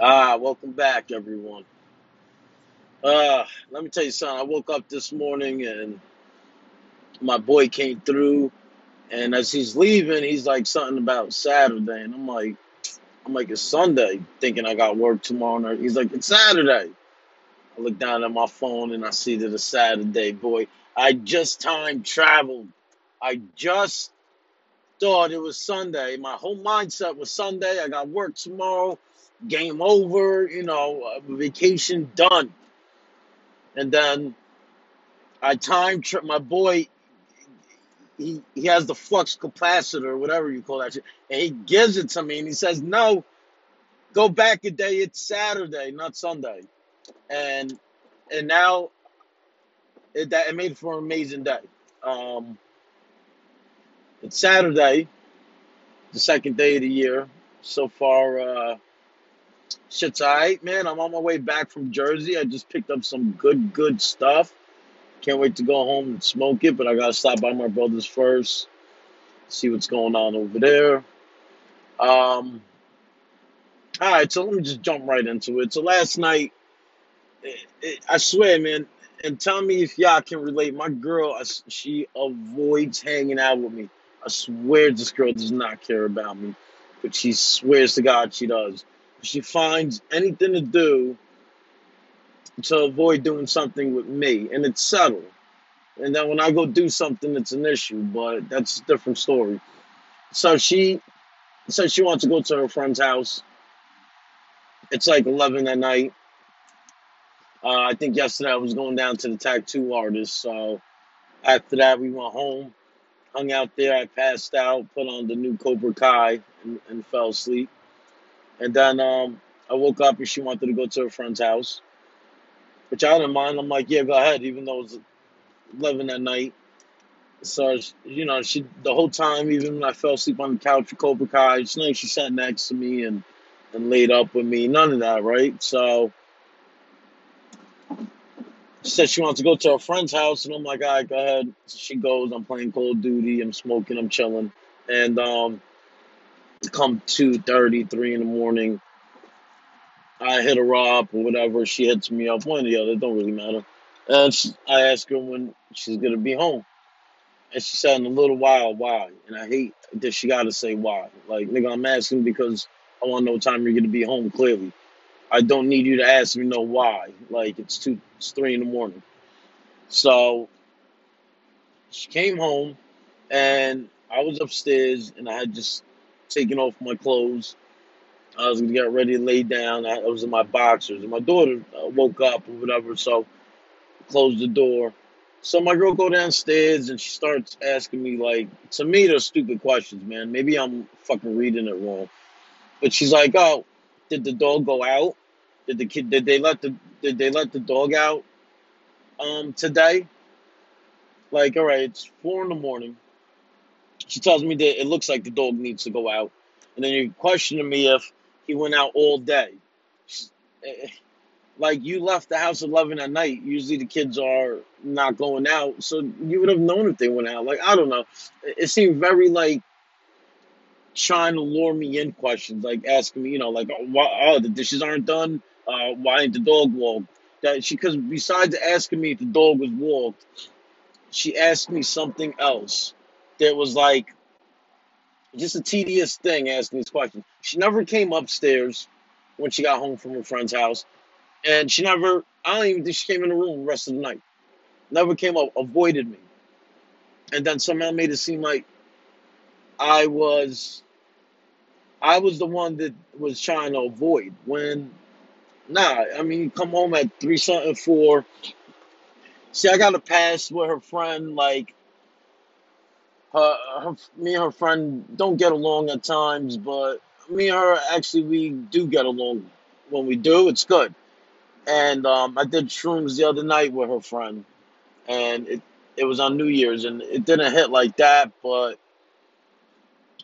Ah, welcome back, everyone. Uh, let me tell you something. I woke up this morning and my boy came through, and as he's leaving, he's like something about Saturday, and I'm like, I'm like, it's Sunday, thinking I got work tomorrow. night. He's like, it's Saturday. I look down at my phone and I see that it's Saturday. Boy, I just time traveled. I just thought it was Sunday. My whole mindset was Sunday. I got work tomorrow. Game over. You know, uh, vacation done. And then I time trip my boy. He he has the flux capacitor, whatever you call that shit, and he gives it to me, and he says, "No, go back a day. It's Saturday, not Sunday." And and now it that it made for an amazing day. Um, it's Saturday, the second day of the year. So far, uh, shit's alright, man. I'm on my way back from Jersey. I just picked up some good, good stuff. Can't wait to go home and smoke it, but I gotta stop by my brother's first, see what's going on over there. Um, all right, so let me just jump right into it. So last night, it, it, I swear, man, and tell me if y'all can relate. My girl, I she avoids hanging out with me. I swear this girl does not care about me, but she swears to God she does. She finds anything to do to avoid doing something with me, and it's subtle. And then when I go do something, it's an issue, but that's a different story. So she says she wants to go to her friend's house. It's like 11 at night. Uh, I think yesterday I was going down to the tattoo artist. So after that, we went home, hung out there. I passed out, put on the new Cobra Kai, and, and fell asleep. And then um, I woke up and she wanted to go to her friend's house, which I didn't mind. I'm like, yeah, go ahead, even though it was 11 at night. So, you know, she the whole time, even when I fell asleep on the couch with Cobra Kai, it's nice she sat next to me and, and laid up with me. None of that, right? So she said she wants to go to her friend's house, and I'm like, all right, go ahead. So she goes. I'm playing Call of Duty. I'm smoking. I'm chilling. And um, come two thirty, three in the morning, I hit her up or whatever. She hits me up. One or the other. It don't really matter. And she, I ask her when she's gonna be home. And she said in a little while, why? And I hate that she gotta say why. Like, nigga, I'm asking because I wanna know time you're gonna be home, clearly. I don't need you to ask me no why. Like it's two it's three in the morning. So she came home and I was upstairs and I had just taken off my clothes. I was gonna get ready to lay down. I, was in my boxers and my daughter uh, woke up or whatever, so closed the door. So my girl go downstairs and she starts asking me like to me they're stupid questions, man. Maybe I'm fucking reading it wrong. But she's like, Oh, did the dog go out? Did the kid did they let the did they let the dog out um today? Like, all right, it's four in the morning. She tells me that it looks like the dog needs to go out. And then you're questioning me if he went out all day. Eh, Like you left the house at eleven at night. Usually the kids are not going out, so you would have known if they went out. Like I don't know. It it seemed very like trying to lure me in questions, like asking me, you know, like, oh, why, oh the dishes aren't done. Uh, why ain't the dog walked? That she, because besides asking me if the dog was walked, she asked me something else that was like just a tedious thing asking these questions. She never came upstairs when she got home from her friend's house, and she never. I don't even think she came in the room the rest of the night. Never came up, avoided me, and then somehow made it seem like I was I was the one that was trying to avoid. When nah, I mean, you come home at three something four. See, I got a pass with her friend. Like her, her, me and her friend don't get along at times, but me and her actually we do get along. When we do, it's good. And um, I did shrooms the other night with her friend, and it it was on New Year's, and it didn't hit like that, but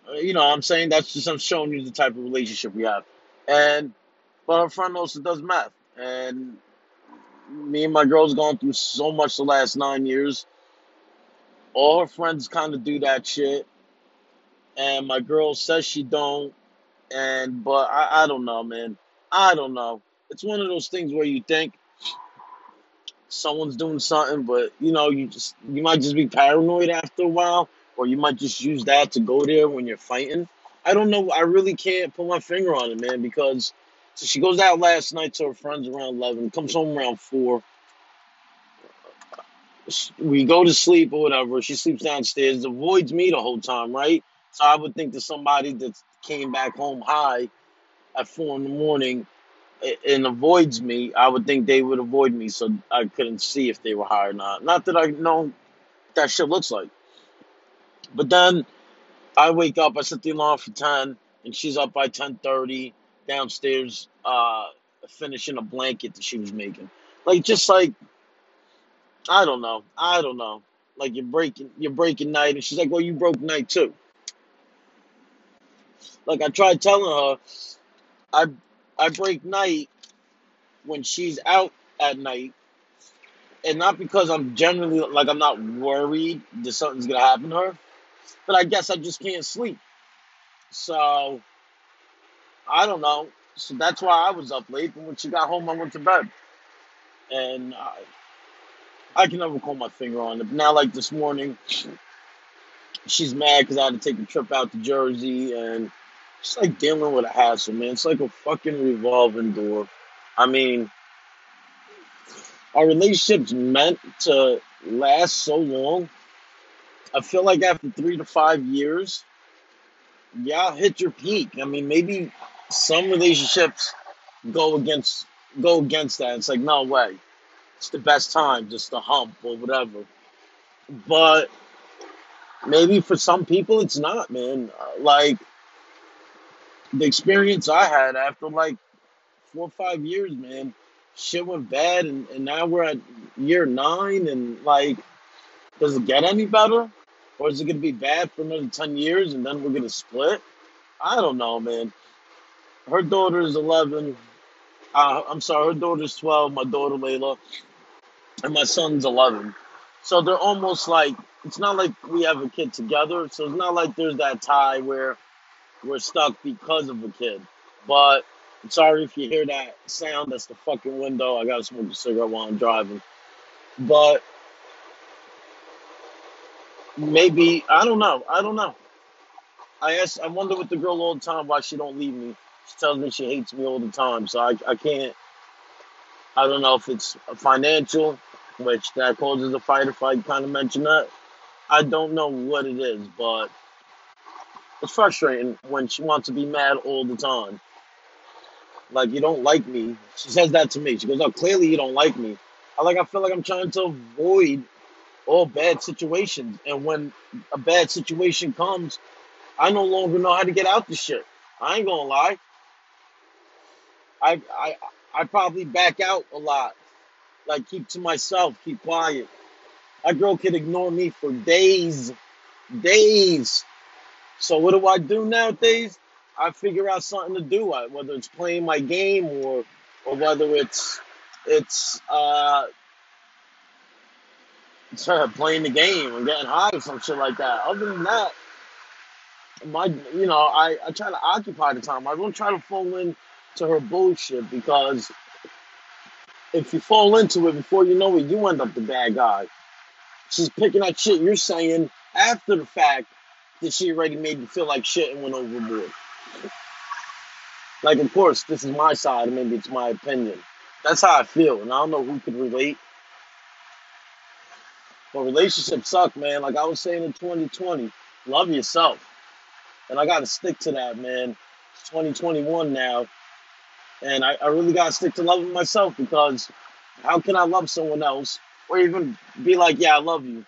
uh, you know, I'm saying that's just I'm showing you the type of relationship we have. And but her friend also does math, and me and my girl's gone through so much the last nine years. All her friends kind of do that shit, and my girl says she don't. And but I, I don't know, man. I don't know. It's one of those things where you think someone's doing something, but you know, you just you might just be paranoid after a while, or you might just use that to go there when you're fighting. I don't know. I really can't put my finger on it, man, because so she goes out last night to her friends around eleven, comes home around four. We go to sleep or whatever. She sleeps downstairs, avoids me the whole time, right? So I would think that somebody that came back home high at four in the morning and avoids me, I would think they would avoid me so I couldn't see if they were high or not. Not that I know that shit looks like. But then I wake up, I set the alarm for 10, and she's up by 10.30 downstairs uh, finishing a blanket that she was making. Like, just like, I don't know. I don't know. Like, you're breaking, you're breaking night, and she's like, well, you broke night too. Like, I tried telling her, I, I break night when she's out at night and not because I'm generally like I'm not worried that something's gonna happen to her, but I guess I just can't sleep. So I don't know. So that's why I was up late. But when she got home, I went to bed, and I, I can never call my finger on it. Now, like this morning, she's mad because I had to take a trip out to Jersey, and it's like dealing with a hassle, man. It's like a fucking revolving door. I mean, our relationship's meant to last so long. I feel like after three to five years, y'all hit your peak. I mean, maybe some relationships go against go against that. It's like no way. It's the best time, just the hump or whatever. But maybe for some people, it's not, man. Uh, Like the experience I had after like four or five years, man, shit went bad, and, and now we're at year nine, and like, does it get any better? Or is it going to be bad for another 10 years and then we're going to split? I don't know, man. Her daughter is 11. Uh, I'm sorry, her daughter's 12, my daughter Layla, and my son's 11. So they're almost like, it's not like we have a kid together. So it's not like there's that tie where we're stuck because of a kid. But I'm sorry if you hear that sound. That's the fucking window. I got to smoke a cigarette while I'm driving. But maybe, I don't know. I don't know. I ask, I wonder with the girl all the time why she don't leave me. She tells me she hates me all the time. So I, I can't, I don't know if it's financial, which that causes a fight if I kind of mention that. I don't know what it is, but it's frustrating when she wants to be mad all the time. Like you don't like me. She says that to me. She goes, "Oh, clearly you don't like me." I like. I feel like I'm trying to avoid all bad situations, and when a bad situation comes, I no longer know how to get out the shit. I ain't gonna lie. I I I probably back out a lot. Like keep to myself, keep quiet. That girl could ignore me for days, days. So what do I do nowadays? I figure out something to do, I- whether it's playing my game or or whether it's it's uh uh, playing the game and getting high or some shit like that. Other than that, my you know I I try to occupy the time. I don't try to fall into her bullshit because if you fall into it before you know it, you end up the bad guy. She's picking up shit you're saying after the fact that she already made you feel like shit and went overboard. Like, of course, this is my side, and maybe it's my opinion. That's how I feel, and I don't know who could relate. But relationships suck, man. Like I was saying in 2020, love yourself, and I got to stick to that, man. It's 2021 now, and I, I really got to stick to loving myself because how can I love someone else or even be like, yeah, I love you,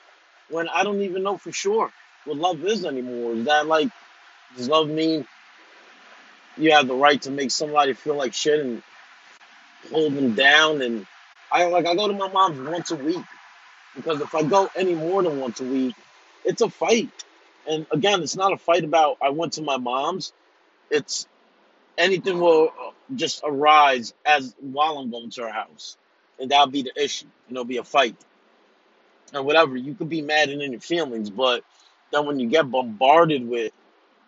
when I don't even know for sure what love is anymore? Is that like, does love mean you have the right to make somebody feel like shit and hold them down? And I like I go to my mom's once a week because if I go any more than once a week, it's a fight. And again, it's not a fight about I went to my mom's. It's anything will just arise as while I'm going to her house, and that'll be the issue. And it'll be a fight And whatever. You could be mad in your feelings, but then when you get bombarded with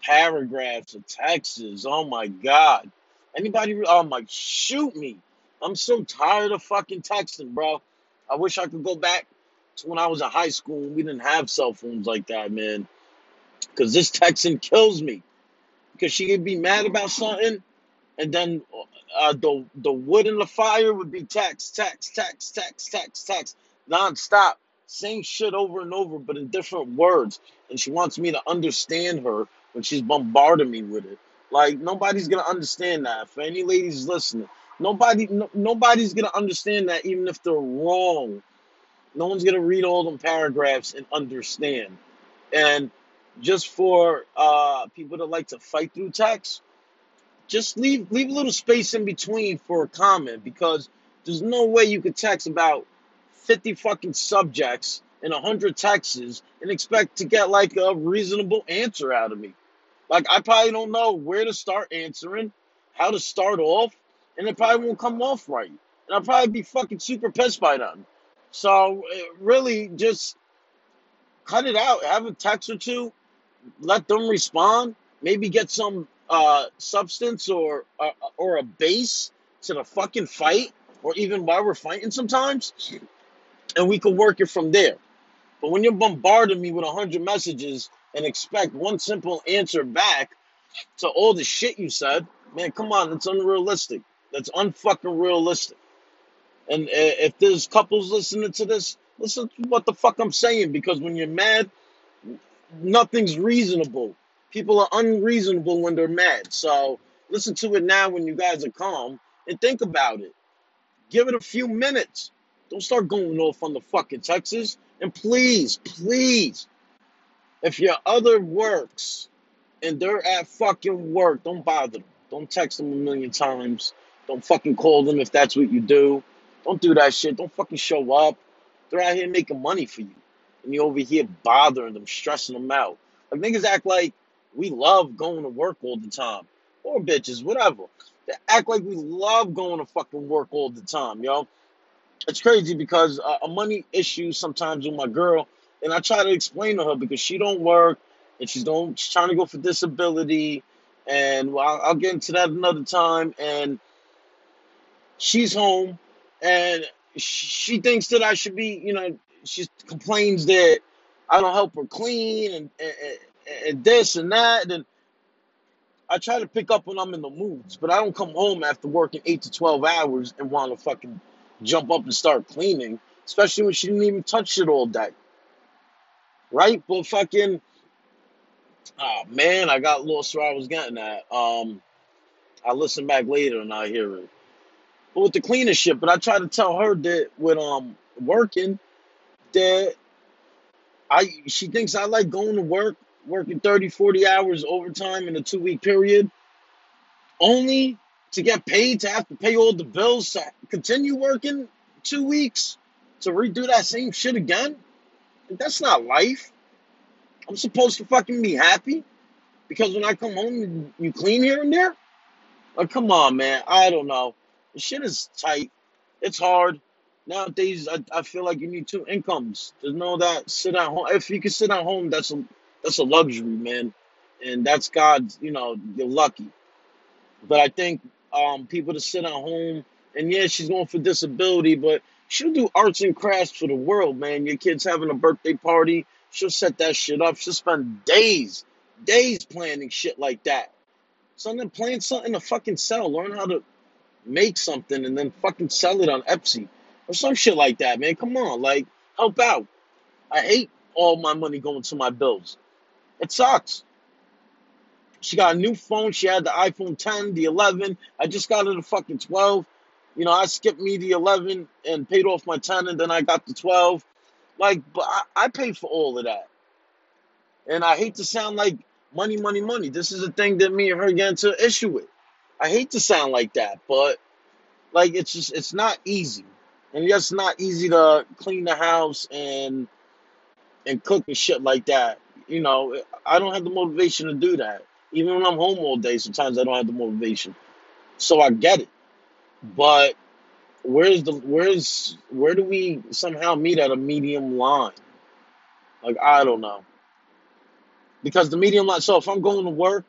paragraphs of texts, oh my god, Anybody? Oh I'm like, shoot me. I'm so tired of fucking texting, bro. I wish I could go back to when I was in high school and we didn't have cell phones like that, man. Because this texting kills me. Because she could be mad about something, and then uh, the the wood in the fire would be tax, tax, tax, tax, tax, text, nonstop. Same shit over and over, but in different words. And she wants me to understand her when she's bombarding me with it. Like nobody's gonna understand that. For any ladies listening, nobody, no, nobody's gonna understand that, even if they're wrong. No one's gonna read all them paragraphs and understand. And just for uh, people that like to fight through text, just leave leave a little space in between for a comment because there's no way you could text about 50 fucking subjects in 100 texts and expect to get like a reasonable answer out of me. Like I probably don't know where to start answering, how to start off, and it probably won't come off right. And I'll probably be fucking super pissed by then. So eh, really just cut it out. Have a text or two let them respond. Maybe get some uh, substance or uh, or a base to the fucking fight, or even while we're fighting sometimes, and we can work it from there. But when you're bombarding me with a hundred messages and expect one simple answer back to all the shit you said, man, come on, that's unrealistic. That's unfucking realistic. And uh, if there's couples listening to this, listen to what the fuck I'm saying because when you're mad nothing's reasonable. People are unreasonable when they're mad. So listen to it now when you guys are calm and think about it. Give it a few minutes. Don't start going off on the fucking texts. And please, please, if your other works and they're at fucking work, don't bother them. Don't text them a million times. Don't fucking call them if that's what you do. Don't do that shit. Don't fucking show up. They're out here making money for you. And you're over here bothering them, stressing them out. Like niggas act like we love going to work all the time. Or bitches, whatever. They act like we love going to fucking work all the time, yo. It's crazy because uh, a money issue sometimes with my girl, and I try to explain to her because she don't work and she's going she's trying to go for disability, and I'll, I'll get into that another time. And she's home, and she thinks that I should be, you know, she complains that I don't help her clean and, and, and this and that. And I try to pick up when I'm in the moods, but I don't come home after working eight to 12 hours and want to fucking jump up and start cleaning, especially when she didn't even touch it all day. Right? But fucking, oh man, I got lost where I was getting at. Um, I listen back later and I hear it. But with the cleaning shit, but I try to tell her that with um working that I she thinks I like going to work, working 30, 40 hours overtime in a two week period, only to get paid to have to pay all the bills to continue working two weeks to redo that same shit again. That's not life. I'm supposed to fucking be happy because when I come home, you, clean here and there. Like, come on, man. I don't know. The shit is tight. It's hard. Nowadays, I, I feel like you need two incomes. There's no that sit at home. If you can sit at home, that's a that's a luxury, man. And that's God's, you know, you're lucky. But I think um, people to sit at home, and yeah, she's going for disability, but she'll do arts and crafts for the world, man. Your kid's having a birthday party, she'll set that shit up. She'll spend days, days planning shit like that. So then plan something to fucking sell. Learn how to make something and then fucking sell it on Etsy or some shit like that, man. Come on, like help out. I hate all my money going to my bills. It sucks. She got a new phone. She had the iPhone 10, the 11. I just got her the fucking 12. You know, I skipped me the 11 and paid off my 10, and then I got the 12. Like, but I, I paid for all of that. And I hate to sound like money, money, money. This is a thing that me and her get into issue with. I hate to sound like that, but like it's just it's not easy. And yes, it's not easy to clean the house and and cook and shit like that. You know, I don't have the motivation to do that. Even when I'm home all day, sometimes I don't have the motivation. So I get it. But where's the where's where do we somehow meet at a medium line? Like I don't know. Because the medium line so if I'm going to work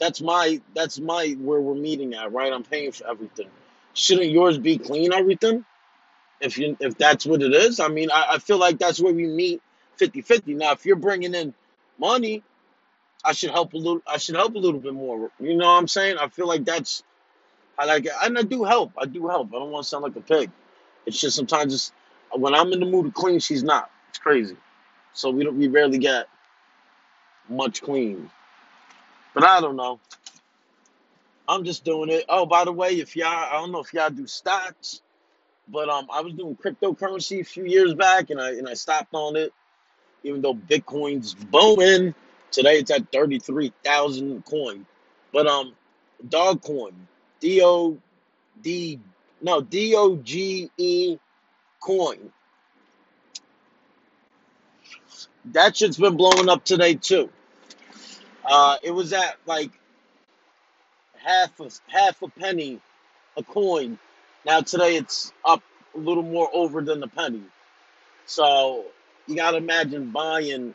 That's my that's my where we're meeting at, right? I'm paying for everything. Shouldn't yours be clean everything? If you if that's what it is, I mean, I, I feel like that's where we meet 50-50. Now, if you're bringing in money, I should help a little. I should help a little bit more. You know what I'm saying? I feel like that's I like it, and I do help. I do help. I don't want to sound like a pig. It's just sometimes it's when I'm in the mood to clean, she's not. It's crazy. So we don't we rarely get much clean. But I don't know. I'm just doing it. Oh, by the way, if y'all I don't know if y'all do stocks, but um I was doing cryptocurrency a few years back and I and I stopped on it, even though Bitcoin's booming. Today it's at thirty three thousand coin. But um Dogcoin, D O D no D O G E coin. That shit's been blowing up today too. Uh, it was at like half a half a penny a coin. Now today it's up a little more over than a penny. So you gotta imagine buying.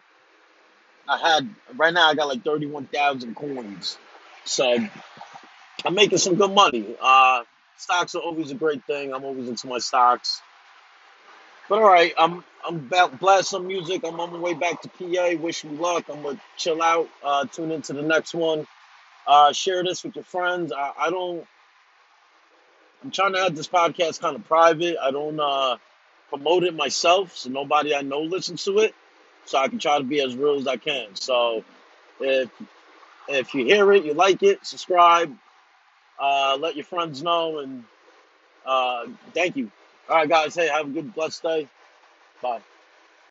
I had right now I got like thirty one thousand coins. So I'm making some good money. Uh, stocks are always a great thing. I'm always into my stocks. But all right, I'm I'm about blast some music. I'm on my way back to PA. Wish me luck. I'm gonna chill out. Uh, tune into the next one. Uh, share this with your friends. I, I don't. I'm trying to have this podcast kind of private. I don't uh, promote it myself, so nobody I know listens to it. So I can try to be as real as I can. So if if you hear it, you like it, subscribe, uh, let your friends know, and uh, thank you. All right, guys. Hey, have a good blessed day. Bye.